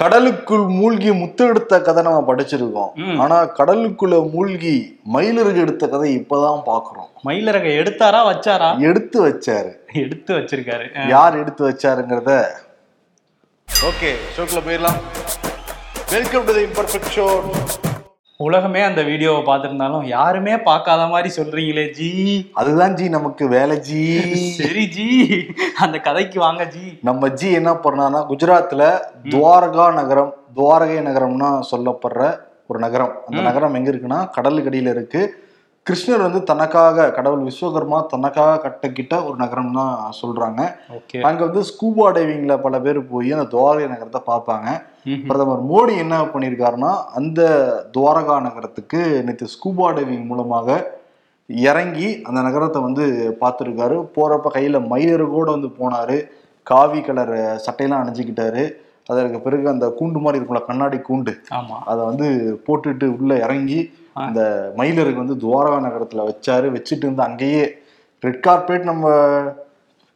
கடலுக்குள் மூழ்கி முத்து எடுத்த கதை நம்ம படிச்சிருக்கோம். ஆனா கடலுக்குள்ள மூழ்கி மயிலிறகு எடுத்த கதை இப்பதான் பாக்குறோம் மயிலரக எடுத்தாரா வச்சாரா? எடுத்து வச்சாரு. எடுத்து வச்சிருக்காரு. யார் எடுத்து வச்சாருங்கிறத? ஓகே ஷோக்குள்ள போயிடலாம். Welcome to the imperfect show உலகமே அந்த வீடியோவை பார்த்திருந்தாலும் யாருமே பார்க்காத மாதிரி சொல்றீங்களே ஜி. அதுதான் ஜி நமக்கு வேலை ஜி. சரி ஜி. அந்த கதைக்கு வாங்க ஜி. நம்ம ஜி என்ன பண்ணான்னா குஜராத்ல துவாரகா நகரம் துவாரகை நகரம்னா சொல்லப்படுற ஒரு நகரம். அந்த நகரம் எங்க இருக்குன்னா கடலுக்கு அடியில இருக்கு. கிருஷ்ணர் வந்து தனக்காக கடவுள் விஸ்வகர்மா தனக்காக கட்டக்கிட்ட ஒரு நகரம் தான் சொல்றாங்க. அங்க வந்து ஸ்கூபா டைவிங்ல பல பேர் போய் அந்த துவாரகை நகரத்தை பார்ப்பாங்க. பிரதமர் மோடி என்ன பண்ணியிருக்காருன்னா அந்த துவாரகா நகரத்துக்கு நேற்று ஸ்கூபா டைவிங் மூலமாக இறங்கி அந்த நகரத்தை வந்து பார்த்துருக்காரு. போறப்ப கையில மயிலரோட வந்து போனாரு. காவி கலர் சட்டையெல்லாம் அணிஞ்சுக்கிட்டாரு. அதற்கு பிறகு அந்த கூண்டு மாதிரி இருக்கும்ல கண்ணாடி கூண்டு. அதை வந்து போட்டுட்டு உள்ள இறங்கி அந்த மயிலருக்கு வந்து துவாரகா நகரத்துல வச்சாரு. வச்சுட்டு இருந்து அங்கேயே ரெட் கார்பெட் நம்ம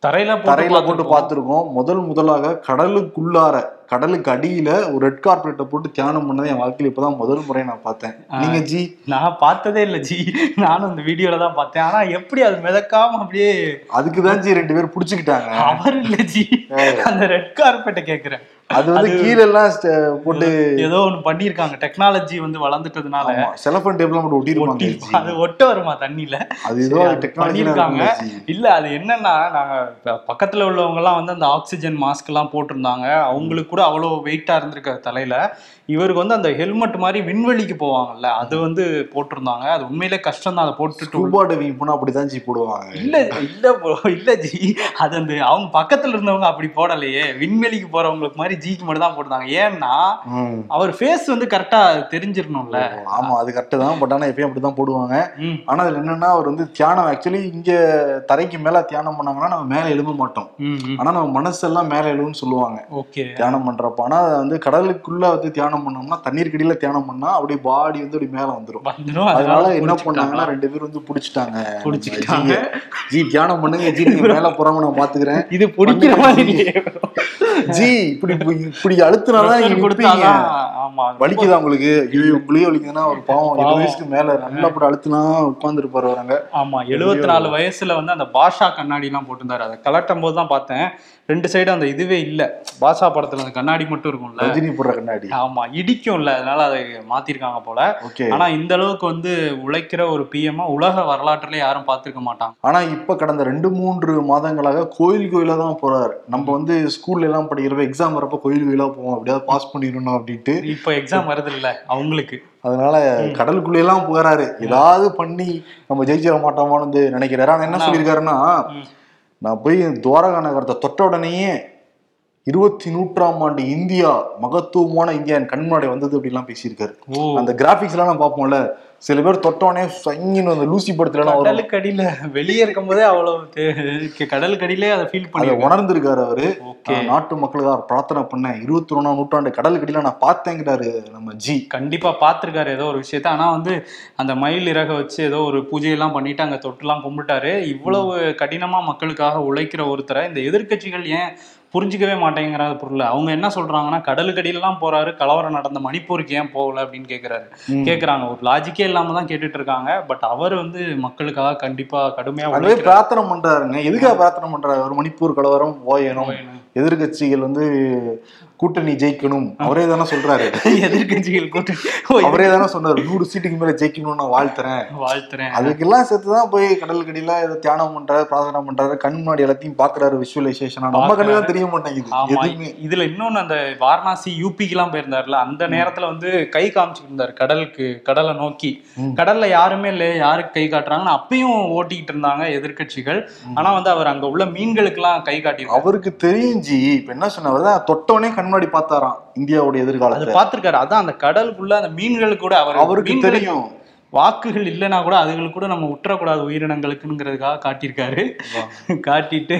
தரையில தரையில போட்டு. பார்த்துருக்கோம். முதல் முதலாக கடலுக்குள்ளார கடலுக்கு அடியில ஒரு ரெட் கார்பெட்டை போட்டு தியானம் பண்ணதை என் வாழ்க்கையில இப்பதான் முதல் முறை நான் பார்த்தேன். நீங்க ஜி? நான் பார்த்ததே இல்ல ஜி. நானும் அந்த வீடியோல தான் பார்த்தேன். ஆனா எப்படி அது மிதக்காம அப்படியே அதுக்கு தான் ஜி ரெண்டு பேரும் புடிச்சுக்கிட்டாங்க. அவர் இல்ல ஜி. அந்த ரெட் கார்பெட்டை கேக்குறேன். அது வந்து கீழே எல்லாம் போட்டு ஏதோ ஒண்ணு பண்ணிருக்காங்க டெக்னாலஜி வந்து வளர்ந்துட்டதுனால செலஃபன் டேப்லாம் போட்டு ஒட்டிருப்பாங்க அது ஒட்ட வருமா தண்ணியில? அது ஏதோ டெக்னாலஜி பண்ணிருக்காங்க இல்ல அது என்னன்னா நாங்க பக்கத்துல உள்ளவங்க எல்லாம் வந்து அந்த ஆக்சிஜன் மாஸ்க் எல்லாம் போட்டிருந்தாங்க. அவங்களுக்கு கூட அவ்வளவு வெயிட்டா இருந்திருக்க தலையில. இவருக்கு வந்து அந்த ஹெல்மெட் மாதிரி விண்வெளிக்கு போவாங்கல்ல அது வந்து போட்டிருந்தாங்க. அது உண்மையிலே கஷ்டம் தான் அதை போட்டுட்டு ஸ்கூபா டைவிங் போனா அப்படிதான் ஜி போடுவாங்க. இல்ல இல்ல இல்ல ஜி. அது அந்த அவங்க பக்கத்துல இருந்தவங்க அப்படி போடலையே. விண்வெளிக்கு போறவங்களுக்கு மாதிரி ஜிக்கு மட்டும் தான் போட்டிருந்தாங்க. ஏன்னா. அவர் ஃபேஸ் வந்து கரெக்டா தெரிஞ்சிடணும்ல. ஆமா அது கரெக்ட் தான். பட் ஆனா எப்பயும் அப்படிதான் போடுவாங்க. ஆனா அதுல என்னன்னா அவர் வந்து தியானம் ஆக்சுவலி இங்க தரைக்கு மேல தியானம் பண்ணாங்கன்னா நம்ம மேல எழும்ப மாட்டோம். ஆனா நம்ம மனசெல்லாம் மேல எழுவுன்னு சொல்லுவாங்க. ஓகே. தியானம் பண்றப்ப. ஆனா வந்து கடலுக்குள்ள வந்து தியானம் பண்ணோம்னா தண்ணீர் கடியில தியானம் பண்ணா அப்படியே பாடி வந்து அப்படி மேல வந்துடும் அதனால என்ன. பண்ணாங்கன்னா ரெண்டு பேரும் வந்து புடிச்சிட்டாங்க. புடிச்சுக்கிட்டாங்க. ஜி தியானம் பண்ணுங்க. ஜி நீங்க மேல போறாம நான் பாத்துக்கிறேன். இது பிடிக்கிற மாதிரி. ஜி இப்படி இப்படி- அழுத்தினாதான் ஆமா வலிக்குதா உங்களுக்கு? ஐயோ உங்களையே வலிக்குதுன்னா ஒரு பாவம். வயசுக்கு மேல நல்லா போட்டு அழுத்தினா உட்கார்ந்து இருப்பாரு வராங்க ஆமா எழுபத்தி நாலு வயசுல வந்து அந்த பாஷா கண்ணாடி எல்லாம் போட்டிருந்தாரு. அதை கலட்டும் போது தான் பார்த்தேன். ரெண்டு சைடும் அந்த இதுவே இல்ல. பாஷா படத்துல அந்த கண்ணாடி மட்டும் இருக்கும்ல. ரஜினி போடுற கண்ணாடி. ஆமா இடிக்கும்ல. அதனால அதை மாத்திருக்காங்க போல. ஆனா இந்த அளவுக்கு வந்து உழைக்கிற ஒரு பிஎம்மா உலக வரலாற்றுல யாரும் பார்த்திருக்க மாட்டாங்க ஆனா இப்ப கடந்த ரெண்டு மூன்று மாதங்களாக கோயில் கோயிலா தான் போறாரு. நம்ம வந்து ஸ்கூல்ல எல்லாம் படிக்கிறப்ப எக்ஸாம் வரப்ப கோயில் கோயிலா போவோம். அப்படியாவது பாஸ் பண்ணிடணும் அப்படின்ட்டு இப்ப எக்ஸாம் வருது இல்ல அவங்களுக்கு. அதனால கடலுக்குள்ள எல்லாம் போறாரு ஏதாவது பண்ணி நம்ம ஜெயிச்சிட மாட்டோமான்னு வந்து நினைக்கிறாரு. ஆனா என்ன சொல்லியிருக்காருன்னா. நான் போய் துவாரகா நகரத்தை தொட்ட உடனேயே இருபத்தி நூற்றாம் ஆண்டு இந்தியா மகத்துவமான இந்தியா என் கண் முன்னாடி வந்தது அப்படிலாம் பேசியிருக்காரு. அந்த கிராபிக்ஸ் எல்லாம் நான் பார்ப்போம்ல. சில பேர் தொட்டோடனே சங்கின்னு அந்த லூசி படத்துல கடலுக்கு அடியில வெளியே இருக்கும் போதே அவ்வளவு கடலுக்கு அடியிலே அதை ஃபீல் பண்ணி உணர்ந்திருக்காரு அவரு. நாட்டு மக்களுக்காக பிரார்த்தனை பண்ணேன். இருபத்தி ஒண்ணாம் நூற்றாண்டு கடலுக்கு அடியில நான் பார்த்தேங்கிறாரு நம்ம ஜி. கண்டிப்பா பார்த்திருக்காரு ஏதோ ஒரு விஷயத்த. ஆனா வந்து அந்த மயில் இறக வச்சு ஏதோ ஒரு பூஜையெல்லாம் பண்ணிட்டு அங்க தொட்டுலாம் கும்பிட்டாரு இவ்வளவு கடினமா மக்களுக்காக உழைக்கிற ஒருத்தரை இந்த எதிர்க்கட்சிகள் ஏன் புரிஞ்சுக்கவே மாட்டேங்கிற பொருள். அவங்க என்ன சொல்றாங்கன்னா கடலுக்கடியிலாம் போறாரு கலவரம் நடந்த மணிப்பூருக்கு ஏன் போகல அப்படின்னு கேக்குறாரு. ம். கேக்குறாங்க. ஒரு லாஜிக்கே இல்லாம தான் கேட்டுட்டு இருக்காங்க பட் அவர் வந்து மக்களுக்காக கண்டிப்பா கடுமையா. பிரார்த்தனை பண்றாருங்க. எதுக்காக பிரார்த்தனை பண்றாரு? மணிப்பூர் கலவரம் ஓயணும். எதிர்க்கட்சிகள் வந்து கூட்டணி ஜெயிக்கணும். அவரே தானே சொல்றாரு. எதிர்க்கட்சிகள் கூட்டு அவரே தானே சொன்னாரு. நூறு சீட்டுக்கு மேல ஜெயிக்கணும்னு நான் வாழ்த்துறேன். வாழ்த்துறேன். அதுக்கெல்லாம் சேர்த்துதான் போய் கடலுக்கடியில ஏதோ தியானம் பண்றாரு பிரார்த்தனை பண்றாரு. கண் முன்னாடி எல்லாத்தையும் பாக்குறாரு விஷுவலைசேஷன் நம்ம. கண்ணுலாம் தெரிய மாட்டேங்குது. எதுவுமே. இதுல இன்னொன்னு அந்த வாரணாசி யூபிக்கு எல்லாம் போயிருந்தாருல அந்த நேரத்துல வந்து கை காமிச்சிட்டு இருந்தாரு கடலுக்கு கடலை நோக்கி. கடல்ல யாருமே இல்ல யாருக்கு கை காட்டுறாங்கன்னு அப்பயும் ஓட்டிக்கிட்டு இருந்தாங்க எதிர்க்கட்சிகள். ஆனா வந்து அவர் அங்க உள்ள மீன்களுக்கு எல்லாம் கை காட்டியிருக்காரு. அவருக்கு ஜி. இப்ப என்ன சொன்னவர் தொட்டவனே கண் முன்னாடி பார்த்தாராம் இந்தியாவுடைய அது எதிர்காலத்தை பார்த்திருக்காரு. அதான் அந்த கடலுக்குள்ள அந்த மீன்களுக்கு கூட அவர் அவருக்கு தெரியும். வாக்குகள் இல்லைன்னா கூட அதுகளுக்கு கூட நம்ம விட்டுறக்கூடாது உயிரினங்களுக்குங்கிறதுக்காக காட்டியிருக்காரு. காட்டிட்டு.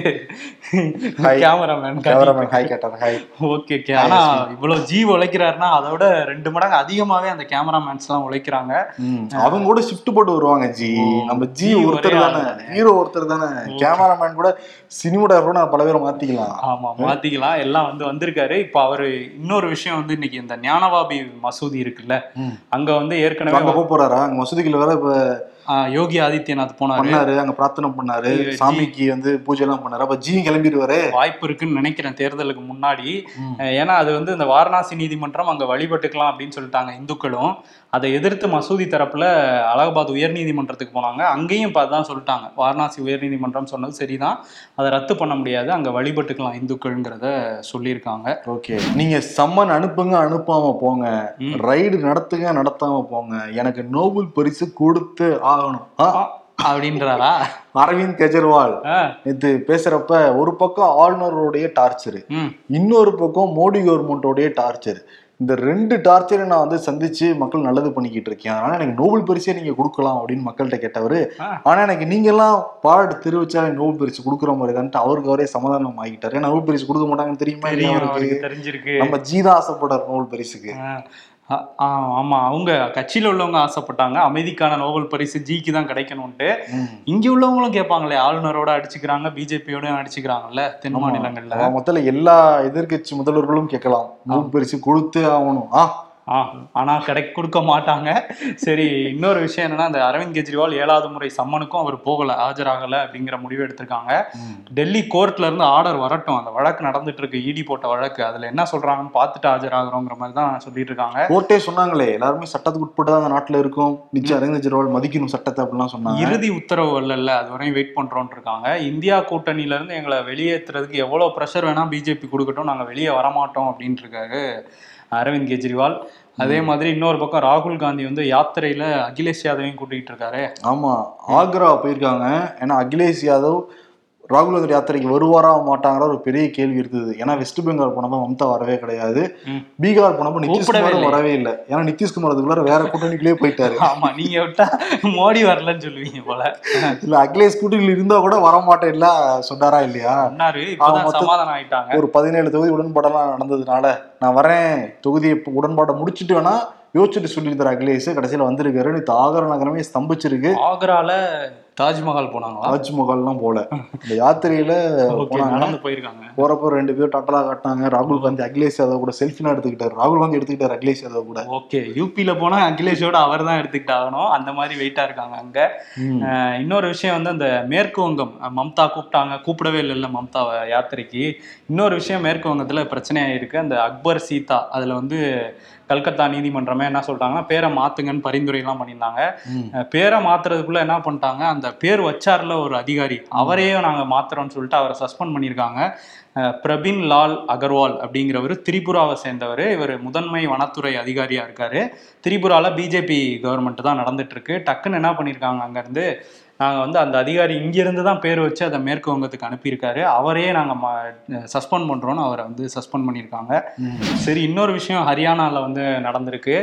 கேமராமேன் கேமராமேன் ஹாய் கேட்டார் ஹாய் ஓகே ஓகே ஆனா இவ்வளவு ஜி உழைக்கிறாருன்னா அதோட ரெண்டு மடங்கு அதிகமாவே அந்த கேமராமேன்ஸ் எல்லாம் உழைக்கிறாங்க. அவங்க கூட ஷிஃப்ட் போட்டு வருவாங்க ஜி. நம்ம ஜி ஒருத்தர் ஒரே தானே. ஹீரோ ஒருத்தர் தானே. கேமராமேன் கூட சினிமாடா கூட பல பேரை மாத்திக்கலாம். ஆமா மாத்திக்கலாம். எல்லாம் வந்து வந்திருக்காரு. இப்ப அவரு இன்னொரு விஷயம் வந்து இன்னைக்கு இந்த ஞானவாபி மசூதி இருக்குல்ல. அங்க வந்து ஏற்கனவே அங்க போக போறாரா? அங்க மசூதிக்குள்ள வேற இப்ப யோகி ஆதித்யநாத் போனாரு. பண்ணாரு அங்க பிரார்த்தனை பண்ணாரு. சாமிக்கு வந்து பூஜை எல்லாம் பண்ணாரு. அப்ப ஜி கிளம்பிடுவாரு. வாய்ப்பு இருக்குன்னு நினைக்கிறேன் தேர்தலுக்கு முன்னாடி. ஏன்னா அது வந்து இந்த வாரணாசி நீதிமன்றம் அங்க வழிபட்டுக்கலாம் அப்படின்னு சொல்லிட்டாங்க இந்துக்களும். அதை எதிர்த்து மசூதி தரப்புல அலகாபாத் உயர்நீதிமன்றத்துக்கு போனாங்க. அங்கேயும் இப்போ அதான் சொல்லிட்டாங்க. வாரணாசி உயர்நீதிமன்றம் சொன்னது சரிதான். அதை ரத்து பண்ண முடியாது. அங்க வழிபட்டுக்கலாம் இந்துக்கள்ங்கிறத சொல்லியிருக்காங்க. ஓகே. நீங்க சம்மன் அனுப்புங்க அனுப்பாம போங்க. ரைடு நடத்துங்க நடத்தாம போங்க. எனக்கு நோபல் பரிசு கொடுத்து ஆகணும். அப்படின்றாரா? அரவிந்த் கெஜ்ரிவால். நேத்து பேசுறப்ப ஒரு பக்கம் ஆளுநருடைய டார்ச்சர். இன்னொரு பக்கம் மோடி கவர்மெண்டோடைய டார்ச்சர். இந்த ரெண்டு டார்ச்சரை நான் வந்து சந்திச்சு மக்கள் நல்லது பண்ணிக்கிட்டு இருக்கேன். அதனால எனக்கு நோபல் பரிசே நீங்க கொடுக்கலாம் அப்படின்னு மக்கள்கிட்ட கேட்டவரு. ஆனா எனக்கு நீங்க எல்லாம் பாராட்டு தெரிவிச்சா நோபல் பரிசு கொடுக்குற மாதிரி தான் அவருக்கு அவரே சமாதானம் ஆகிட்டாரு. நோபல் பரிசு கொடுக்க மாட்டாங்கன்னு தெரியுமா? தெரிஞ்சிருக்கு. நம்ம ஜீதா ஆசைப்படார் நோபல் பரிசுக்கு. ஆமா. அவங்க கட்சியில உள்ளவங்க ஆசைப்பட்டாங்க. அமைதிக்கான நோபல் பரிசு ஜிக்கு தான் கிடைக்கணும்ட்டு. இங்க உள்ளவங்களும் கேட்பாங்களே ஆளுநரோட அடிச்சுக்கிறாங்க பிஜேபியோட அடிச்சுக்கிறாங்கல்ல தென். மாநிலங்கள்ல. மொத்தத்துல எல்லா எதிர்க்கட்சி முதல்வர்களும் கேட்கலாம். நோபல் பரிசு கொடுத்தே ஆகணும். ஆ ஆ ஆனா கிடை கொடுக்க மாட்டாங்க. சரி இன்னொரு விஷயம் என்னன்னா இந்த அரவிந்த் கெஜ்ரிவால் ஏழாவது முறை சம்மனுக்கும் அவர் போகல ஆஜராகல அப்படிங்கிற முடிவு எடுத்திருக்காங்க. டெல்லி கோர்ட்ல இருந்து ஆர்டர் வரட்டும். அந்த வழக்கு நடந்துட்டு இருக்கு இடி போட்ட வழக்கு. அதுல என்ன சொல்றாங்கன்னு பார்த்துட்டு ஆஜராகிறோங்கிற மாதிரி தான் சொல்லிட்டு இருக்காங்க. கோர்ட்டே சொன்னாங்களே எல்லாருமே சட்டத்துக்கு உட்பட்டு தான் அந்த நாட்டுல இருக்கும். நிச்சயம் அரவிந்த் கெஜ்ரிவால் மதிக்கணும் சட்டத்தை அப்படிலாம் சொன்னாங்க. இறுதி உத்தரவு வரல அது வரையும் வெயிட் பண்றோம்னு இருக்காங்க. இந்தியா கூட்டணியில இருந்து எங்களை வெளியேற்றுறதுக்கு எவ்வளவு ப்ரெஷர் வேணா பிஜேபி கொடுக்கட்டும். நாங்க வெளியே வரமாட்டோம் அப்படின்ட்டு இருக்காரு. அரவிந்த் கெஜ்ரிவால். அதே மாதிரி இன்னொரு பக்கம் ராகுல் காந்தி வந்து யாத்திரையில அகிலேஷ் யாதவையும் கூட்டிகிட்டு இருக்காரு. ஆமா ஆக்ரா போயிருக்காங்க. ஏன்னா அகிலேஷ் யாதவ் ராகுல் காந்தி யாத்திரைக்கு வருவாரா மாட்டாங்கிற ஒரு பெரிய கேள்வி இருந்தது. ஏன்னா வெஸ்ட் பெங்கால் போனப்ப மம்தா வரவே கிடையாது. பீகார் போனப்ப கூப்பிடவே நிதிஷ்குமார் இல்லையே. வரவே இல்லை. ஏன்னா நிதிஷ்குமார் அதுக்குள்ளார வேற கூட்டணிக்குள்ளே போயிட்டாரு. ஆமா நீங்க விட்டா மோடி வரலன்னு சொல்லுவீங்க போல. இல்ல அகிலேஷ் கூட்டணியில் இருந்தா கூட வரமாட்டேன்ல சொன்னாரா இல்லையா? சொன்னாரு. சமாதானம் ஆயிட்டாங்க. ஒரு பதினேழு தொகுதி உடன்பாடெல்லாம் நடந்ததுனால நான் வரேன். தொகுதியை உடன்பாடை முடிச்சிட்டு வேணா யோசிச்சுட்டு சொல்லியிருந்தார் அகிலேஷ். கடைசியில வந்திருக்காரு. நேற்று ஆகர நகரமே ஸ்தம்பிச்சிருக்கு. ஆக்ரால தாஜ்மஹால் போனாங்களா? தாஜ்மஹால்லாம் போல. இந்த யாத்திரையில போனாங்க. போயிருக்காங்க. போறப்ப ரெண்டு பேரும் டட்டலா காட்டினாங்க. ராகுல் காந்தி அகிலேஷ் யாதவ் கூட செல்ஃபிலாம் எடுத்துக்கிட்டாரு. ராகுல் காந்தி எடுத்துக்கிட்டாரு அகிலேஷ் யாதவ் கூட. ஓகே யூபியில போனா அகிலேஷோட அவர் தான் எடுத்துக்கிட்டு ஆகணும். அந்த மாதிரி வெயிட்டா இருக்காங்க அங்க. இன்னொரு விஷயம் வந்து அந்த மேற்கு வங்கம். மம்தா கூப்பிட்டாங்க. கூப்பிடவே இல்லைல்ல மம்தாவை யாத்திரைக்கு. இன்னொரு விஷயம் மேற்கு வங்கத்துல பிரச்சனையாயிருக்கு. அந்த அக்பர் சீதா அதுல வந்து கல்கத்தா நீதிமன்றமே என்ன சொல்றாங்கன்னா பேரை மாத்துங்கன்னு பரிந்துரை எல்லாம் பண்ணியிருந்தாங்க பேரை மாத்துறதுக்குள்ள என்ன பண்ணிட்டாங்க அந்த பேர் வச்சார்ல ஒரு அதிகாரி அவரையே நாங்க மாத்துறோம்னு சொல்லிட்டு அவரை சஸ்பெண்ட் பண்ணியிருக்காங்க. பிரபின் லால் அகர்வால் அப்படிங்கிறவர் திரிபுராவை சேர்ந்தவர். இவர் முதன்மை வனத்துறை அதிகாரியா இருக்காரு. திரிபுரால பிஜேபி கவர்மெண்ட் தான் நடந்துட்டு இருக்கு. டக்குன்னு என்ன பண்ணியிருக்காங்க அங்கேருந்து நாங்கள் வந்து அந்த அதிகாரி இங்கிருந்து தான் பேர் வச்சு அதை மேற்கு வங்கத்துக்கு அனுப்பியிருக்காரு அவரையே நாங்கள் சஸ்பெண்ட் பண்ணுறோன்னு அவரை வந்து சஸ்பெண்ட் பண்ணியிருக்காங்க. ம். சரி இன்னொரு விஷயம் ஹரியானாவில் வந்து நடந்திருக்கு.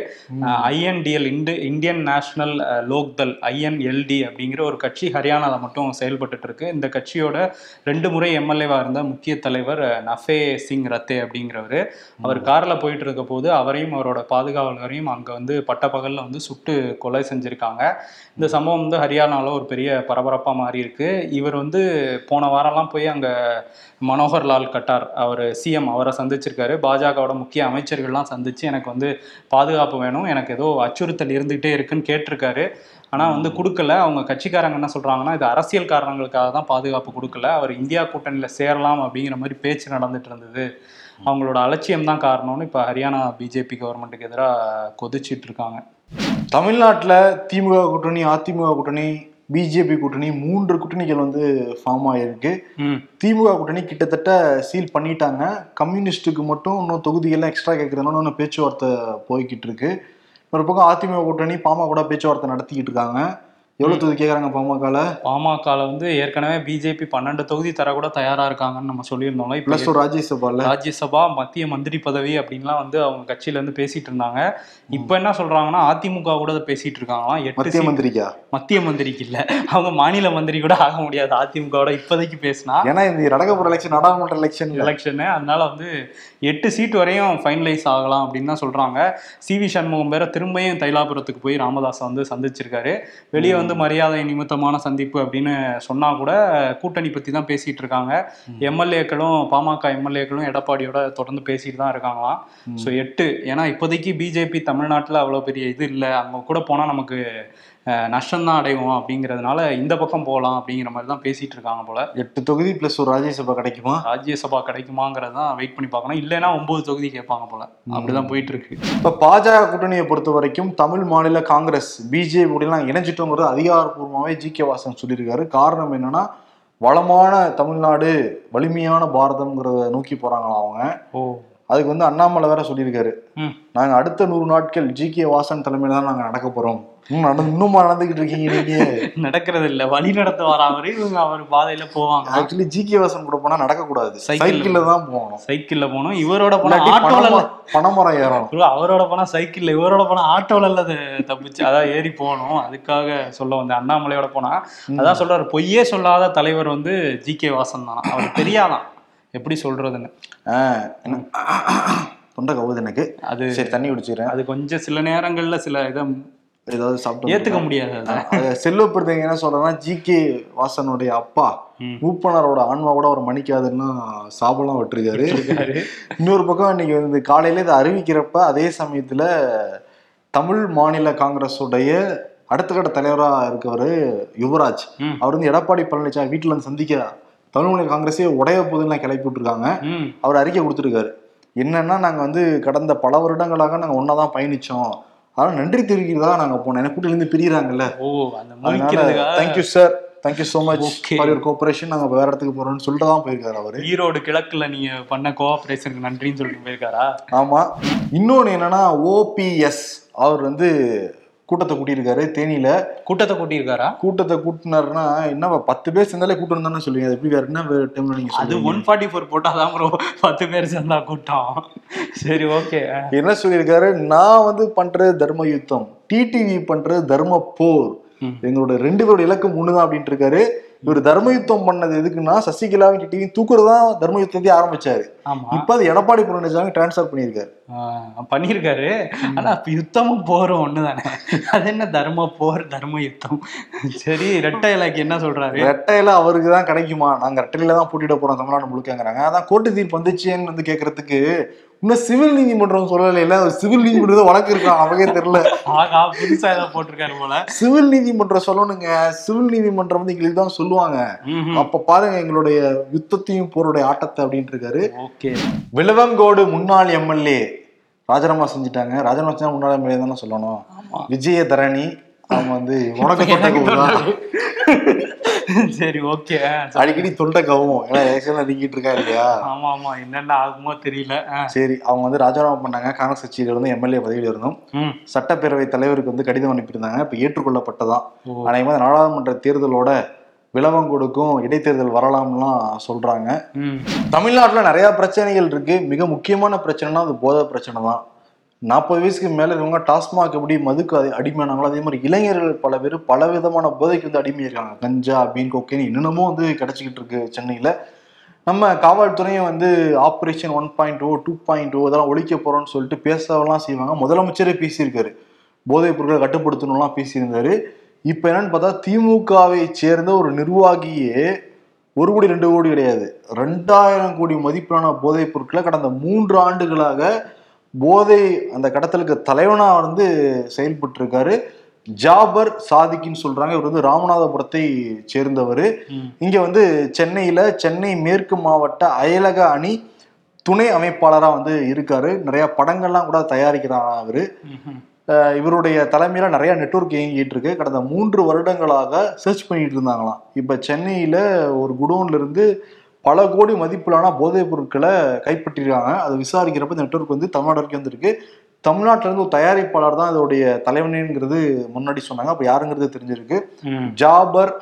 ஐஎன்டிஎல் இண்டு இந்தியன் நேஷனல் லோக்தல் ஐஎன்எல்டி அப்படிங்கிற ஒரு கட்சி ஹரியானாவில் மட்டும் செயல்பட்டுட்டு இருக்கு இந்த கட்சியோட ரெண்டு முறை எம்எல்ஏவாக இருந்த முக்கிய தலைவர் நஃபே சிங் ரத்தே அப்படிங்கிறவர் அவர் காரில் போயிட்டு இருக்க போது அவரையும் அவரோட பாதுகாவலரையும் அங்கே வந்து பட்டப்பகலில் வந்து சுட்டு கொலை செஞ்சுருக்காங்க. இந்த சம்பவம் வந்து ஹரியானாவில் ஒரு பெரிய பரபரப்பாக மாறி இருக்கு இவர் வந்து போன வாரம்லாம் போய் அங்கே மனோகர் லால் கட்டார் அவர் சிஎம் அவரை சந்திச்சிருக்காரு. பாஜகவோட முக்கிய அமைச்சர்கள்லாம் சந்திச்சு எனக்கு வந்து பாதுகாப்பு வேணும் எனக்கு ஏதோ அச்சுறுத்தல் இருந்துகிட்டே இருக்குன்னு கேட்டிருக்காரு. ஆனால் வந்து கொடுக்கல. அவங்க கட்சிக்காரங்க என்ன சொல்றாங்கன்னா இது அரசியல் காரணங்களுக்காக தான் பாதுகாப்பு கொடுக்கல. அவர் இந்தியா கூட்டணியில் சேரலாம் அப்படிங்கிற மாதிரி பேச்சு நடந்துட்டு இருந்தது. அவங்களோட அலட்சியம் தான் காரணம்னு இப்போ ஹரியானா பிஜேபி கவர்மெண்ட்டுக்கு எதிராக கொதிச்சிட்டு இருக்காங்க. தமிழ்நாட்டுல திமுக கூட்டணி அதிமுக கூட்டணி பிஜேபி கூட்டணி மூன்று கூட்டணிகள் வந்து ஃபார்ம் ஆயிருக்கு. திமுக கூட்டணி கிட்டத்தட்ட சீல் பண்ணிட்டாங்க. கம்யூனிஸ்ட்டுக்கு மட்டும் இன்னும் தொகுதிகள்லாம் எக்ஸ்ட்ரா கேட்குறதுனால இன்னும் பேச்சுவார்த்தை போய்கிட்டு இருக்கு. ஒரு பக்கம் அதிமுக கூட்டணி பாமக கூட பேச்சுவார்த்தை நடத்திக்கிட்டு இருக்காங்க. எவ்வளவு தொகுதி கேக்குறாங்க பாமகல? பாமகல வந்து ஏற்கனவே பிஜேபி பன்னெண்டு தொகுதி தர கூட தயாரா இருக்காங்கன்னு நம்ம சொல்லியிருந்தோம்ல. இப்ப பிளஸ் ராஜ்யசபால. ராஜ்யசபா மத்திய மந்திரி பதவி அப்படின்லாம் வந்து அவங்க கட்சியில இருந்து பேசிட்டு இருந்தாங்க. இப்ப என்ன சொல்றாங்கன்னா அதிமுக கூட பேசிட்டு இருக்காங்களாம் எட்டு மந்திரிக்கா? மத்திய மந்திரிக்கு இல்ல. அவங்க மாநில மந்திரி கூட ஆக முடியாது. அதிமுகவோட இப்போதைக்கு பேசினா. ஏன்னா இந்த நடக்க போற எலெக்ஷன் நாடாளுமன்ற எலெக்ஷன் எலெக்ஷனு அதனால வந்து எட்டு சீட் வரையும் ஃபைனலைஸ் ஆகலாம் அப்படின்னு தான் சொல்றாங்க. சி வி சண்முகம் பேர திரும்பியும் தைலாபுரத்துக்கு போய் ராமதாஸை வந்து சந்திச்சிருக்காரு. வெளியே வந்து மரியாதை நிமித்தமான சந்திப்பு அப்படின்னு சொன்னா கூட கூட்டணி பத்தி தான் பேசிட்டு இருக்காங்க. எம்எல்ஏக்களும் பாமக எம்எல்ஏக்களும் எடப்பாடியோட தொடர்ந்து பேசிட்டு தான் இருக்காங்களாம். ஸோ எட்டு ஏன்னா இப்போதைக்கு பிஜேபி தமிழ்நாட்டில் அவ்வளோ பெரிய இது இல்லை. அங்கே கூட போனால் நமக்கு நஷ்டம்தான் அடைவோம் அப்படிங்கிறதுனால இந்த பக்கம் போகலாம் அப்படிங்கிற மாதிரி தான் பேசிட்டு இருக்காங்க போல. எட்டு தொகுதி பிளஸ் ஒரு ராஜ்யசபா கிடைக்குமா? ராஜ்யசபா கிடைக்குமாங்கிறது தான் வெயிட் பண்ணி பார்க்கணும். இல்லைன்னா ஒன்பது தொகுதி கேட்பாங்க போல. அப்படிதான் போயிட்டு இருக்கு. இப்ப பாஜக கூட்டணியை பொறுத்த வரைக்கும் தமிழ் மாநில காங்கிரஸ் பிஜேபி எல்லாம் இணைஞ்சிட்டோங்கிறது அதிகாரப்பூர்வமாகவே ஜி கே வாசன் சொல்லியிருக்காரு. காரணம் என்னன்னா வளமான தமிழ்நாடு வலிமையான பாரதம்ங்கிறத நோக்கி போறாங்களா அவங்க. ஓ. அதுக்கு வந்து அண்ணாமலை வேற சொல்லியிருக்காரு. நாங்க அடுத்த நூறு நாட்கள் ஜி கே வாசன் தலைமையில தான் நாங்க நடக்க போறோம். இன்னும் நடந்து- இன்னுமா நடந்துகிட்டு இருக்கீங்க நீங்க? நடக்கிறது இல்ல வழி நடத்த வராமரு இவங்க அவர் பாதையில போவாங்க. ஆக்சுவலி ஜி கே வாசன் கூட போனா நடக்க கூடாது சைக்கிள்ல தான் போகணும். சைக்கிள்ல போனோம் இவரோட போனா ஆட்டோல பனைமரம் ஏறணும். அவரோட போனா சைக்கிள்ல இவரோட போனா ஆட்டோல இல்ல அது தப்பிச்சு. அதான் ஏறி போகணும். அதுக்காக சொல்ல வந்தேன். அண்ணாமலையோட போனா. அதான் சொல்றாரு. பொய்யே சொல்லாத தலைவர் வந்து ஜி கே வாசன் தான். அவர் தெரியாதான் எப்படி சொல்றதுன்னு? தொண்டை கவுது எனக்கு. அது சரி தண்ணி குடிச்சிடுறேன். அது கொஞ்சம் சில நேரங்கள்ல சில இதை ஏதாவது சாப்பிட்டு ஏத்துக்க முடியாது செல்வப்பிரதங்க என்ன சொல்றேன்னா ஜி கே வாசனுடைய அப்பா. மூப்பனரோட ஆன்மா கூட அவர் மன்னிக்காதுன்னு சாபலாம் விட்டுருக்காரு. இன்னொரு பக்கம் இன்னைக்கு வந்து காலையில இதை அறிவிக்கிறப்ப அதே சமயத்துல தமிழ் மாநில காங்கிரஸுடைய அடுத்த கட்ட தலைவரா இருக்கவர் யுவராஜ். அவர் வந்து எடப்பாடி பழனிசாமி வீட்டுல வந்து சந்திக்க தமிழ் மாநில காங்கிரஸே உடைய போதுன்னு கிளப்பி விட்டுருக்காங்க. அவர் அறிக்கை கொடுத்துருக்காரு. என்னன்னா நாங்க வந்து கடந்த பல வருடங்களாக நாங்க ஒன்னாதான் பயணிச்சோம். அதனால நன்றி தெரிவிக்கிறதாக நாங்க போனோம். எனக்கு கூட்டிலிருந்து பிரியறாங்கல்ல. ஓ thank you sir thank you so much. For your cooperation நாங்க வேற இடத்துக்கு போறோம்னு சொல்லிட்டு தான் போயிருக்காரு அவரு. ஈரோடு கிழக்குல நீங்க பண்ண கோஆபரேஷனுக்கு நன்றின்னு சொல்லிட்டு போயிருக்காரா? ஆமா. இன்னொன்னு என்னன்னா ஓபிஎஸ் அவர் வந்து கூட்டத்தை கூட்டியிருக்காரு. தேனியில கூட்டத்தை கூட்டியிருக்காரா? கூட்டத்தை கூட்டினாருன்னா என்ன பத்து பேர் சேர்ந்தாலே கூட்டம் தானே சொல்லுவீங்க அது எப்படி என்ன டைம்ல நீங்க அது ஒன் ஃபார்ட்டி ஃபோர் போட்டாதான் ப்ரோ பத்து பேர் சேர்ந்தா கூட்டம். சரி ஓகே என்ன சொல்லியிருக்காரு? நான் வந்து பண்றது தர்ம யுத்தம். டிடிவி பண்றது தர்ம போர். எங்களோட ரெண்டு பேரோட இலக்கம் ஒண்ணுதான் அப்படின்ட்டு இருக்காரு. இவர் தர்ம யுத்தம் பண்ணது எதுக்குன்னா சசிகலாவும் டிடிவி தூக்குறது தான் தர்ம யுத்தத்தையே ஆரம்பிச்சாரு இப்ப அது எடப்பாடி பழனிசாமி டிரான்ஸ்ஃபர் பண்ணியிருக்காரு. பண்ணியிருக்காரு. ஆனா யுத்தமும் போரும் ஒண்ணுதானே? அது என்ன தர்ம போர் தர்ம யுத்தம் சரி ரெட்டை இலக்கு என்ன சொல்றாரு? ரெட்டையில அவருக்கு தான் கிடைக்குமா? நாங்க ரெட்டையில தான் போட்டிட போறோம் தமிழ்நாடு முழுக்கங்கிறாங்க. அதான் கோர்ட்டு தீர்ப்பு வந்துச்சேன்னு வந்து கேக்குறதுக்கு இன்னும் சிவில் நீதிமன்றம் சொல்லல இல்ல சிவில் நீதிமன்றம் வழக்கு இருக்கான் அவங்கே தெரியல. புதுசா ஏதோ போட்டிருக்காரு போல. சிவில் நீதிமன்றம் சொல்லணுங்க. சிவில் நீதிமன்றம் வந்து எங்களுக்கு தான் சொல்லுவாங்க. அப்ப பாருங்க எங்களுடைய யுத்தத்தையும் போருடைய ஆட்டத்தை அப்படின்ட்டு இருக்காரு. ஓகே. விளவங்கோடு முன்னாள் எம்எல்ஏ ராஜினாமா செஞ்சுட்டாங்க. ராஜினாமா செஞ்சா முன்னாள் எம்எல்ஏ தானே சொல்லணும். ஆமா. விஜய தரணி அவங்க வந்து உனக்கு சரி ஓகே அடிக்கடி தொண்டை கவும் ஏன்னா எலெக்ஷன்ல நீங்கிட்டு இருக்கா இல்லையா ஆமா ஆமா என்னென்ன ஆகுமோ தெரியல. சரி அவங்க வந்து ராஜினாமா பண்ணாங்க. காங்கிரஸ் கட்சியில இருந்து எம்எல்ஏ பதவியில இருந்தும் சட்டப்பேரவை தலைவருக்கு வந்து கடிதம் அனுப்பியிருந்தாங்க. இப்ப ஏற்றுக்கொள்ளப்பட்டதான். அனைவரும் நாடாளுமன்ற தேர்தலோட விளவங்கோடுக்கும் இடைத்தேர்தல் வரலாம்லாம் சொல்றாங்க. தமிழ்நாட்டுல நிறைய பிரச்சனைகள் இருக்கு. மிக முக்கியமான பிரச்சனைனா அது போதை பிரச்சனை தான் நாற்பது வயசுக்கு மேலே இருக்கவங்க டாஸ்மாக் எப்படி மதுக்கு அடிமையானாங்களோ அதே மாதிரி இளைஞர்கள் பல பேர் பல விதமான போதைக்கு வந்து அடிமையிருக்காங்க கஞ்சா பீன் கொக்கைன் என்னென்னமோ வந்து கிடச்சிக்கிட்டு இருக்கு சென்னையில். நம்ம காவல்துறையும் வந்து operation one point o two point o இதெல்லாம் ஒழிக்க போகிறோம்னு சொல்லிட்டு பேசவெல்லாம் செய்வாங்க. முதலமைச்சரே பேசியிருக்காரு. போதைப் பொருட்களை கட்டுப்படுத்தணும்லாம் பேசியிருந்தாரு. இப்போ என்னன்னு பார்த்தா திமுகவை சேர்ந்த ஒரு நிர்வாகியே ஒரு கோடி ரெண்டு கோடி கிடையாது. ரெண்டாயிரம் கோடி மதிப்பிலான போதைப் பொருட்களை கடந்த மூன்று ஆண்டுகளாக போதை அந்த கடத்தலுக்கு தலைவனா வந்து செயல்பட்டு இருக்காரு ஜாபர் சாதிக்குன்னு சொல்றாங்க. இவர் வந்து ராமநாதபுரத்தை சேர்ந்தவர். இங்க வந்து சென்னையில சென்னை மேற்கு மாவட்ட அயலக அணி துணை அமைப்பாளரா வந்து இருக்காரு. நிறைய படங்கள்லாம் கூட தயாரிக்கிறாரா அவரு. இவருடைய தலைமையில நிறைய நெட்வொர்க் இயங்கிட்டு இருக்கு. கடந்த மூன்று வருடங்களாக சர்ச் பண்ணிட்டு இருந்தாங்களாம். இப்ப சென்னையில ஒரு குடோன்ல இருந்து பல கோடி மதிப்பிலான போதைப் பொருட்களை கைப்பற்றிருக்காங்க. அதை விசாரிக்கிறப்ப இந்த நெட்வொர்க் வந்து தமிழ்நாடு வரைக்கும் வந்திருக்கு. தமிழ்நாட்டுல இருந்து ஒரு தயாரிப்பாளர் தான் இதோடைய தலைவனுங்கிறது முன்னாடி சொன்னாங்க. அப்ப யாருங்கிறது தெரிஞ்சிருக்கு. ஜாபர்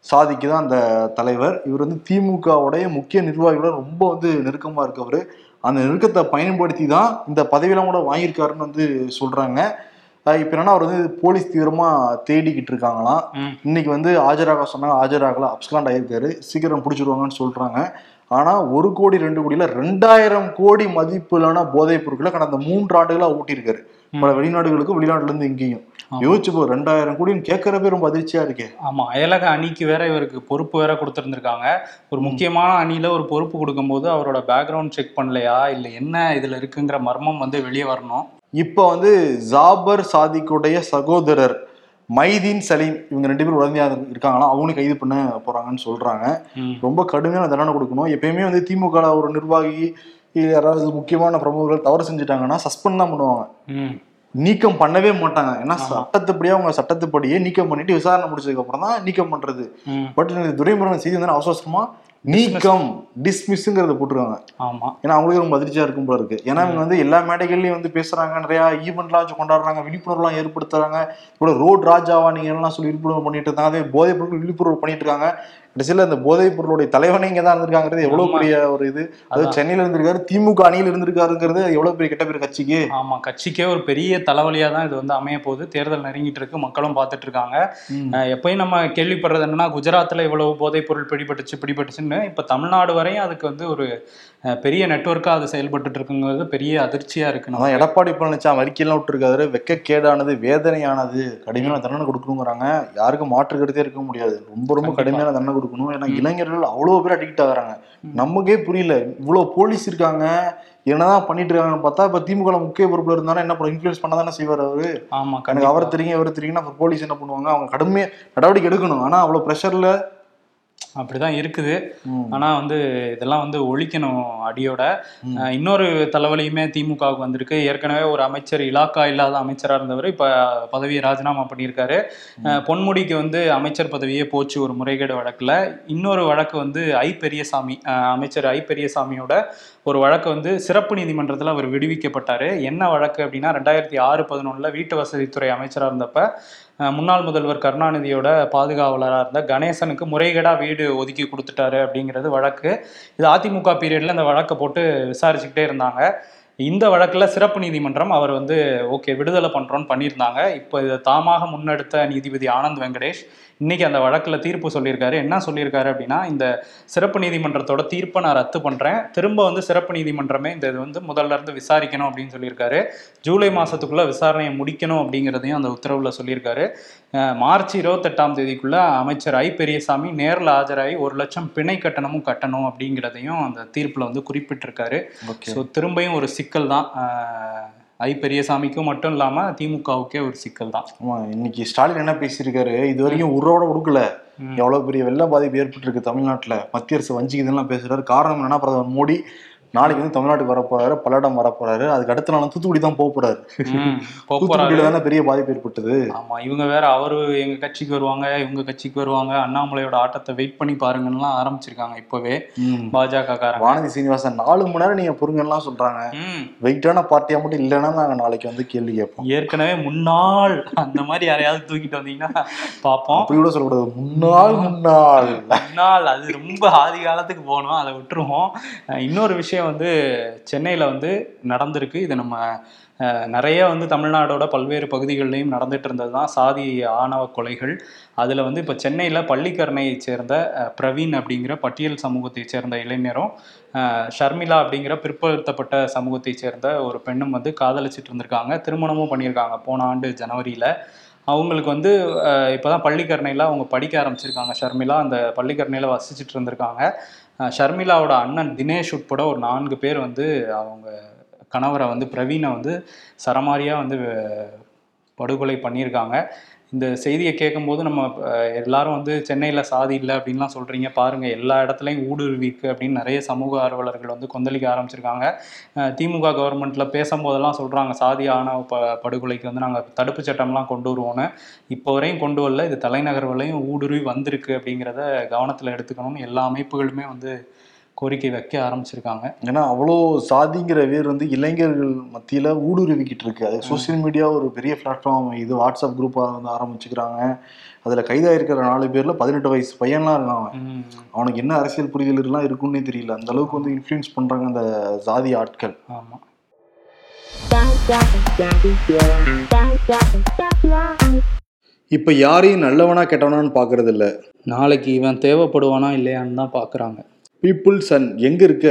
சாதிக்கு தான் அந்த தலைவர். இவர் வந்து திமுகவுடைய முக்கிய நிர்வாகிகளோட ரொம்ப வந்து நெருக்கமா இருக்கவர். அந்த நெருக்கத்தை பயன்படுத்தி தான் இந்த பதவியெல்லாம் கூட வாங்கியிருக்காருன்னு வந்து சொல்றாங்க. அஹ் இப்ப என்னன்னா அவர் வந்து போலீஸ் தீவிரமா தேடிக்கிட்டு இருக்காங்களாம். இன்னைக்கு வந்து ஆஜராக சொன்னாங்க ஆஜராகல அப்ஸ்காண்ட் ஆயிருக்காரு. சீக்கிரம் பிடிச்சிருவாங்கன்னு சொல்றாங்க. ஆனா ஒரு கோடி ரெண்டு கோடியில ரெண்டாயிரம் கோடி மதிப்பிலான போதைப் பொருட்களை கடந்த மூன்று ஆண்டுகளா ஊட்டியிருக்காரு. பல வெளிநாடுகளுக்கும் வெளிநாட்டுல இருந்து இங்கேயும். யோசிச்சு போ ரெண்டாயிரம் கோடின்னு கேட்கறப்பே ரொம்ப அதிர்ச்சியா இருக்கே. ஆமா அயலக அணிக்கு வேற இவருக்கு பொறுப்பு வேற கொடுத்துருந்துருக்காங்க. ஒரு முக்கியமான அணியில ஒரு பொறுப்பு கொடுக்கும்போது அவரோட பேக்ரவுண்ட் செக் பண்ணலையா? இல்ல என்ன இதுல இருக்குங்கிற மர்மம் வந்து வெளியே வரணும். இப்ப வந்து ஜாபர் சாதிக்குடைய சகோதரர் மைதீன் சலீம் இவங்க ரெண்டு பேரும் உடனடியாக இருக்காங்களா அவங்களும் கைது பண்ண போறாங்கன்னு சொல்றாங்க. ரொம்ப கடுமையான தண்டனை கொடுக்கணும் எப்பயுமே வந்து திமுக ஒரு நிர்வாகி யாராவது முக்கியமான பிரமுகர்கள் தவறு செஞ்சுட்டாங்கன்னா சஸ்பெண்ட் தான் பண்ணுவாங்க. நீக்கம் பண்ணவே மாட்டாங்க ஏன்னா. சட்டத்துப்படியே அவங்க சட்டத்துப்படியே நீக்கம் பண்ணிட்டு விசாரணை முடிச்சதுக்கு அப்புறம் தான் நீக்கம் பண்றது. பட் இந்த துரைமுருகன் செய்தி வந்து அவசர அவசரமா நீக்கம் டிஸ்மிஸ்ங்கிறத போட்டுருக்காங்க. ஆமா. ஏன்னா அவங்களுக்கு ரொம்ப அதிர்ச்சியா இருக்கும் போல இருக்கு. ஏன்னா இவங்க வந்து எல்லா மேடைகள்லயும் வந்து பேசுறாங்க நிறைய ஈவெண்ட்லாம் வச்சு கொண்டாடுறாங்க விழிப்புணர்வுலாம் ஏற்படுத்துறாங்க. இப்போ ரோட் ராஜாவா நீங்க எல்லாம் சொல்லி விழிப்புணர்வு பண்ணிட்டு இருந்தாங்க அதே போதைப் பொருட்கள் விழிப்புணர்வு பண்ணிட்டு இருக்காங்க. கடைசியில இந்த போதைப் பொருளுடைய தலைவனே இங்க தான் இருந்திருக்காங்கிறது எவ்வளவு ஆமா. பெரிய ஒரு இது. அது. சென்னையில இருந்திருக்காரு திமுக அணியில் இருந்திருக்காருங்கிறது எவ்வளவு பெரிய கெட்ட பேர் கட்சிக்கு. ஆமா கட்சிக்கே ஒரு பெரிய தலைவலியா தான் இது வந்து அமைய போகுது. தேர்தல் நெருங்கிட்டு இருக்கு மக்களும் பார்த்துட்டு இருக்காங்க. எப்பயும் நம்ம கேள்விப்படுறது என்னன்னா குஜராத்ல இவ்வளவு போதைப் பொருள் பிடிபட்டுச்சு பிடிபட்டுச்சுன்னு இப்ப தமிழ்நாடு வரையும் அதுக்கு வந்து ஒரு பெரிய நெட்வொர்க்கா அது செயல்பட்டு இருக்குங்கிறது பெரிய அதிர்ச்சியா இருக்கு அதான் எடப்பாடி பழனிசாமி அறிக்கையெல்லாம் விட்டுருக்காரு. வெக்கக்கேடானது வேதனையானது கடுமையான தண்டனை கொடுக்கணுங்கிறாங்க. யாருக்கும் மாற்று கருத்தே இருக்க முடியாது. ரொம்ப ரொம்ப. கடுமையான தண்டனை கொடுக்கணும். ஏன்னா இளைஞர்கள் அவ்வளவு பேர் அடிக்ட் ஆகுறாங்க. நமக்கே புரியல. இவ்வளவு போலீஸ் இருக்காங்க. என்னதான் பண்ணிட்டு இருக்காங்கன்னு பார்த்தா இப்ப திமுக முக்கிய பொறுப்புல இருந்தாலும் என்ன பண்ண இன்ஃபுளுஸ் பண்ண தானே செய்வார் அவரு. ஆமா எனக்கு கண்டிப்பா. அவர் தெரியுங்க இவர் தெரியுங்கன்னா போலீஸ் என்ன பண்ணுவாங்க? அவங்க கடுமையா நடவடிக்கை எடுக்கணும். ஆனா அவ்வளவு ப்ரெஷர்ல அப்படிதான் இருக்குது. ஆனா வந்து இதெல்லாம் வந்து ஒழிக்கணும் அடியோட. இன்னொரு தலைவலியுமே திமுகவுக்கு வந்திருக்கு. ஏற்கனவே ஒரு அமைச்சர் இலாக்கா இல்லாத அமைச்சரா இருந்தவர் இப்ப பதவியை ராஜினாமா பண்ணியிருக்காரு. அஹ் பொன்முடிக்கு வந்து அமைச்சர் பதவியே போச்சு ஒரு முறைகேடு வழக்குல. இன்னொரு வழக்கு வந்து ஐ பெரியசாமி அமைச்சர் ஐ பெரியசாமியோட ஒரு வழக்கு வந்து சிறப்பு நீதிமன்றத்தில் அவர் விடுவிக்கப்பட்டார். என்ன வழக்கு அப்படின்னா ரெண்டாயிரத்தி ஆறு பதினொன்றில் வீட்டு வசதித்துறை அமைச்சராக இருந்தப்ப முன்னாள் முதல்வர் கருணாநிதியோட பாதுகாவலராக இருந்த கணேசனுக்கு முறைகேடாக வீடு ஒதுக்கி கொடுத்துட்டாரு அப்படிங்கிறது வழக்கு. இது அதிமுக பீரியடில் இந்த வழக்கை போட்டு விசாரிச்சுக்கிட்டே இருந்தாங்க. இந்த வழக்கில் சிறப்பு நீதிமன்றம் அவர் வந்து ஓகே விடுதலை பண்ணுறோன்னு பண்ணியிருந்தாங்க. இப்போ இதை தாமாக முன்னெடுத்த நீதிபதி ஆனந்த் வெங்கடேஷ் இன்னைக்கு அந்த வழக்கில் தீர்ப்பு சொல்லியிருக்காரு. என்ன சொல்லியிருக்காரு அப்படின்னா இந்த சிறப்பு நீதிமன்றத்தோட தீர்ப்பை நான் ரத்து பண்ணுறேன் திரும்ப வந்து சிறப்பு நீதிமன்றமே இந்த இது வந்து முதல்ல இருந்து விசாரிக்கணும் அப்படின்னு சொல்லியிருக்காரு. ஜூலை மாதத்துக்குள்ளே விசாரணையை முடிக்கணும் அப்படிங்கிறதையும் அந்த உத்தரவில் சொல்லியிருக்காரு. மார்ச் இருபத்தெட்டாம் தேதிக்குள்ள அமைச்சர் ஐ பெரியசாமி நேரில் ஆஜராகி ஒரு லட்சம் பிணை கட்டணமும் கட்டணும் அப்படிங்கிறதையும் அந்த தீர்ப்பில் வந்து குறிப்பிட்டிருக்காரு. ஸோ திரும்பியும் ஒரு சிக்கல் தான். ஐ பெரியசாமிக்கும் மட்டும் இல்லாமல் திமுகவுக்கே ஒரு சிக்கல் தான். ஆமா இன்னைக்கு ஸ்டாலின் என்ன பேசியிருக்காரு? இது வரைக்கும் உரோட கொடுக்கல ம். எவ்வளவு பெரிய வெள்ள பாதிப்பு ஏற்பட்டு இருக்கு தமிழ்நாட்டுல. மத்திய அரசு வஞ்சிக்குதுலாம் பேசுறாரு. காரணம் என்னன்னா பிரதமர் மோடி. நாளைக்கு வந்து தமிழ்நாட்டுக்கு வர போறாரு பல்லடம் வர போறாரு அதுக்கு அடுத்த நாள் தூத்துக்குடி தான் போக போறாரு. தூத்துக்குடியில தானே பெரிய பாதிப்பு ஏற்பட்டது. ஆமா இவங்க வேற அவரு எங்க கட்சிக்கு வருவாங்க இவங்க கட்சிக்கு வருவாங்க அண்ணாமலையோட ஆட்டத்தை வெயிட் பண்ணி பாருங்கன்னுலாம் ஆரம்பிச்சிருக்காங்க இப்பவே. பாஜக வானதி சீனிவாசன் நாலு மணி நேரம் நீங்க பொறுங்கலாம் சொல்றாங்க. வெயிட்டான பார்ட்டியா மட்டும் இல்லைன்னா நாங்க நாளைக்கு வந்து கேள்வி கேட்போம். ஏற்கனவே முன்னாள் அந்த மாதிரி யாரையாவது தூக்கிட்டு வந்தீங்கன்னா பார்ப்போம். அப்படி கூட சொல்லக்கூடாது. முன்னாள் முன்னாள். முன்னாள் அது ரொம்ப ஆதி காலத்துக்கு போகணும் அதை விட்டுருவோம். இன்னொரு விஷயம் வந்து சென்னையில் வந்து நடந்திருக்கு. இது நம்ம நிறைய வந்து தமிழ்நாடோட பல்வேறு பகுதிகளிலையும் நடந்துட்டு இருந்தது தான் சாதி ஆணவ கொலைகள். அதில் வந்து இப்போ சென்னையில் பள்ளிக்கரணையை சேர்ந்த பிரவீன் அப்படிங்கிற பட்டியல் சமூகத்தை சேர்ந்த இளைஞரும் ஷர்மிளா அப்படிங்கிற பிற்படுத்தப்பட்ட சமூகத்தை சேர்ந்த ஒரு பெண்ணும் வந்து காதலிச்சிட்டு இருந்திருக்காங்க. திருமணமும் பண்ணியிருக்காங்க. போன ஆண்டு ஜனவரியில். அவங்களுக்கு வந்து இப்போ தான் பள்ளிக்கரணையில் அவங்க படிக்க ஆரம்பிச்சிருக்காங்க. ஷர்மிளா அந்த பள்ளிக்கரணையில் வசிச்சுட்டு இருந்திருக்காங்க. ஷர்மிளாவோட அண்ணன் தினேஷ் உட்பட ஒரு நான்கு பேர் வந்து அவங்க கணவரை வந்து பிரவீனை வந்து சரமாரியாக வந்து படுகொலை பண்ணியிருக்காங்க. இந்த செய்தியை கேட்கும்போது நம்ம எல்லாரும் வந்து சென்னையில் சாதி இல்லை அப்படின்லாம் சொல்கிறீங்க பாருங்கள் எல்லா இடத்துலையும் ஊடுருவி இருக்கு அப்படின்னு நிறைய சமூக ஆர்வலர்கள் வந்து கொந்தளிக்க ஆரம்பிச்சிருக்காங்க. திமுக கவர்மெண்ட்டில் பேசும்போதெல்லாம் சொல்கிறாங்க சாதி ஆணவ ப படுகொலைக்கு வந்து நாங்கள் தடுப்பு சட்டம்லாம் கொண்டு வருவோன்னு இப்போ வரையும் கொண்டு வரல. இது தலைநகர் வரையும் ஊடுருவி வந்திருக்கு அப்படிங்கிறத கவனத்தில் எடுத்துக்கணும்னு எல்லா அமைப்புகளுமே வந்து கோரிக்கை வைக்க ஆரம்பிச்சிருக்காங்க. ஏன்னா அவ்வளோ சாதிங்கிற வேர் வந்து இளைஞர்கள் மத்தியில ஊடுருவிக்கிட்டு இருக்கு. அது சோசியல் மீடியா ஒரு பெரிய பிளாட்ஃபார்ம் இது வாட்ஸ்அப் குரூப்பாக வந்து ஆரம்பிச்சுக்கிறாங்க. அதுல கைதாயிருக்கிற நாலு பேர்ல பதினெட்டு வயசு பையன்லாம் இருக்கான். அவனுக்கு என்ன அரசியல் புரிதல் எல்லாம் இருக்குன்னே தெரியல. அந்த அளவுக்கு வந்து இன்ஃப்ளூயன்ஸ் பண்றாங்க அந்த சாதி ஆட்கள். ஆமா. இப்ப யாரையும் நல்லவனா கெட்டவனான்னு பாக்குறது இல்ல நாளைக்கு இவன் தேவைப்படுவானா இல்லையான்னு தான் பார்க்குறாங்க பீப்புள் சன் எங்க இருக்க?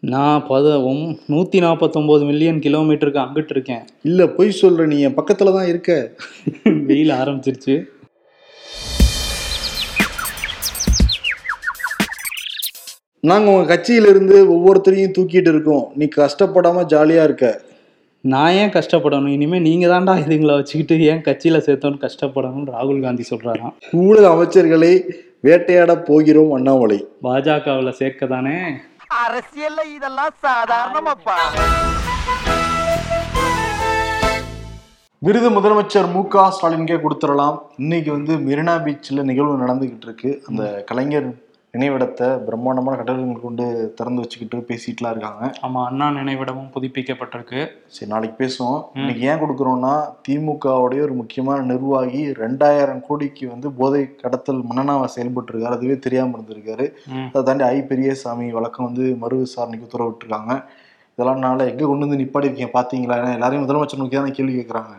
நான் பத ஒம் நூற்றி நாற்பத்தொம்போது மில்லியன் கிலோமீட்டருக்கு அங்கிட்டு இருக்கேன் இல்ல பொய் சொல்ற நீ என் பக்கத்துல தான் இருக்க. வெயில் ஆரம்பிச்சிருச்சு. நாங்க உங்க கட்சியில இருந்து ஒவ்வொருத்தரையும் தூக்கிட்டு இருக்கோம். நீ கஷ்டப்படாம ஜாலியா இருக்க. நான் ஏன் கஷ்டப்படணும்? இனிமே நீங்க தான்டா இதுங்களை வச்சுக்கிட்டு ஏன் கட்சியில சேர்த்தோன்னு கஷ்டப்படணும்னு ராகுல் காந்தி சொல்றாராம். ஊழல் அமைச்சர்களை வேட்டையாட போகிறோம் அண்ணாமலை. பாஜகவில் சேர்க்க தானே அரசியல்ல இதெல்லாம் சாதாரணமாப்பா. விருது முதலமைச்சர் மு க ஸ்டாலின்கே கொடுத்துடலாம். இன்னைக்கு வந்து மெரினா பீச்சில் நிகழ்வு நடந்துகிட்டு இருக்கு. அந்த கலைஞர் நினைவிடத்தை பிரம்மாண்டமான கட்டடங்கள் கொண்டு திறந்து வச்சுக்கிட்டு பேசிட்டுலாம் இருக்காங்க. ஆமா அண்ணா நினைவிடமும் புதுப்பிக்கப்பட்டிருக்கு. சரி நாளைக்கு பேசுவோம். இன்னைக்கு ஏன் கொடுக்குறோம்னா திமுகவுடைய ஒரு முக்கியமான நிர்வாகி ரெண்டாயிரம் கோடிக்கு வந்து போதை கடத்தல் மன்னனாவை செயல்பட்டு இருக்காரு அதுவே தெரியாம இருந்திருக்காரு. அதை தாண்டி ஐ பெரியசாமி வழக்கம் வந்து மறு விசாரணைக்கு உத்தரவிட்டிருக்காங்க. இதெல்லாம் நாளை எங்க கொண்டு வந்து நிப்பாட்டி இருக்கீங்க பாத்தீங்களா? ஏன்னா எல்லாரையும் முதலமைச்சர் நோக்கி தானே கேள்வி கேட்கறாங்க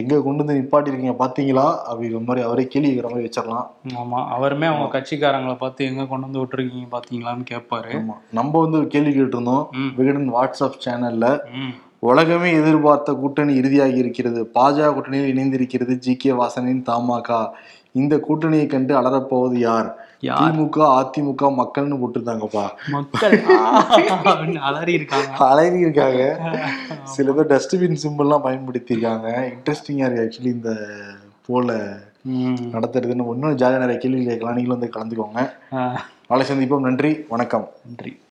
எங்க கொண்டு வந்து நிப்பாட்டி இருக்கீங்க பாத்தீங்களா அப்படிங்கிற மாதிரி அவரே கேள்வி கேட்கிற மாதிரி வச்சிடலாம். ஆமா. அவருமே அவங்க கட்சிக்காரங்களை பார்த்து எங்க கொண்டு வந்து விட்டுருக்கீங்க பாத்தீங்களான்னு கேட்பாரு ஆமா. நம்ம வந்து கேள்வி கேட்டிருந்தோம். விகடன் வாட்ஸ்அப் சேனல்ல உலகமே எதிர்பார்த்த கூட்டணி இறுதியாகி இருக்கிறது. பாஜக கூட்டணியில் இணைந்திருக்கிறது ஜி கே வாசனின் தமாக இந்த கூட்டணியை கண்டு அலறப்போவது யார்? திமுக அதிமுக மக்கள்னு போட்டிருந்தாங்கப்பா. மக்கள். அலறி இருக்காங்க அழகி இருக்காங்க சில பேர் டஸ்ட்பின் சிம்பிள்லாம் பயன்படுத்தியிருக்காங்க. இன்ட்ரெஸ்டிங்கா இருக்கு ஆக்சுவலி இந்த போல. நடத்துறதுன்னு. இன்னும் ஜாலியாக நிறைய கேள்வி கேட்கலாம். நீங்களும் வந்து கலந்துக்கோங்க. நாளை சந்திப்போம். நன்றி. வணக்கம். நன்றி.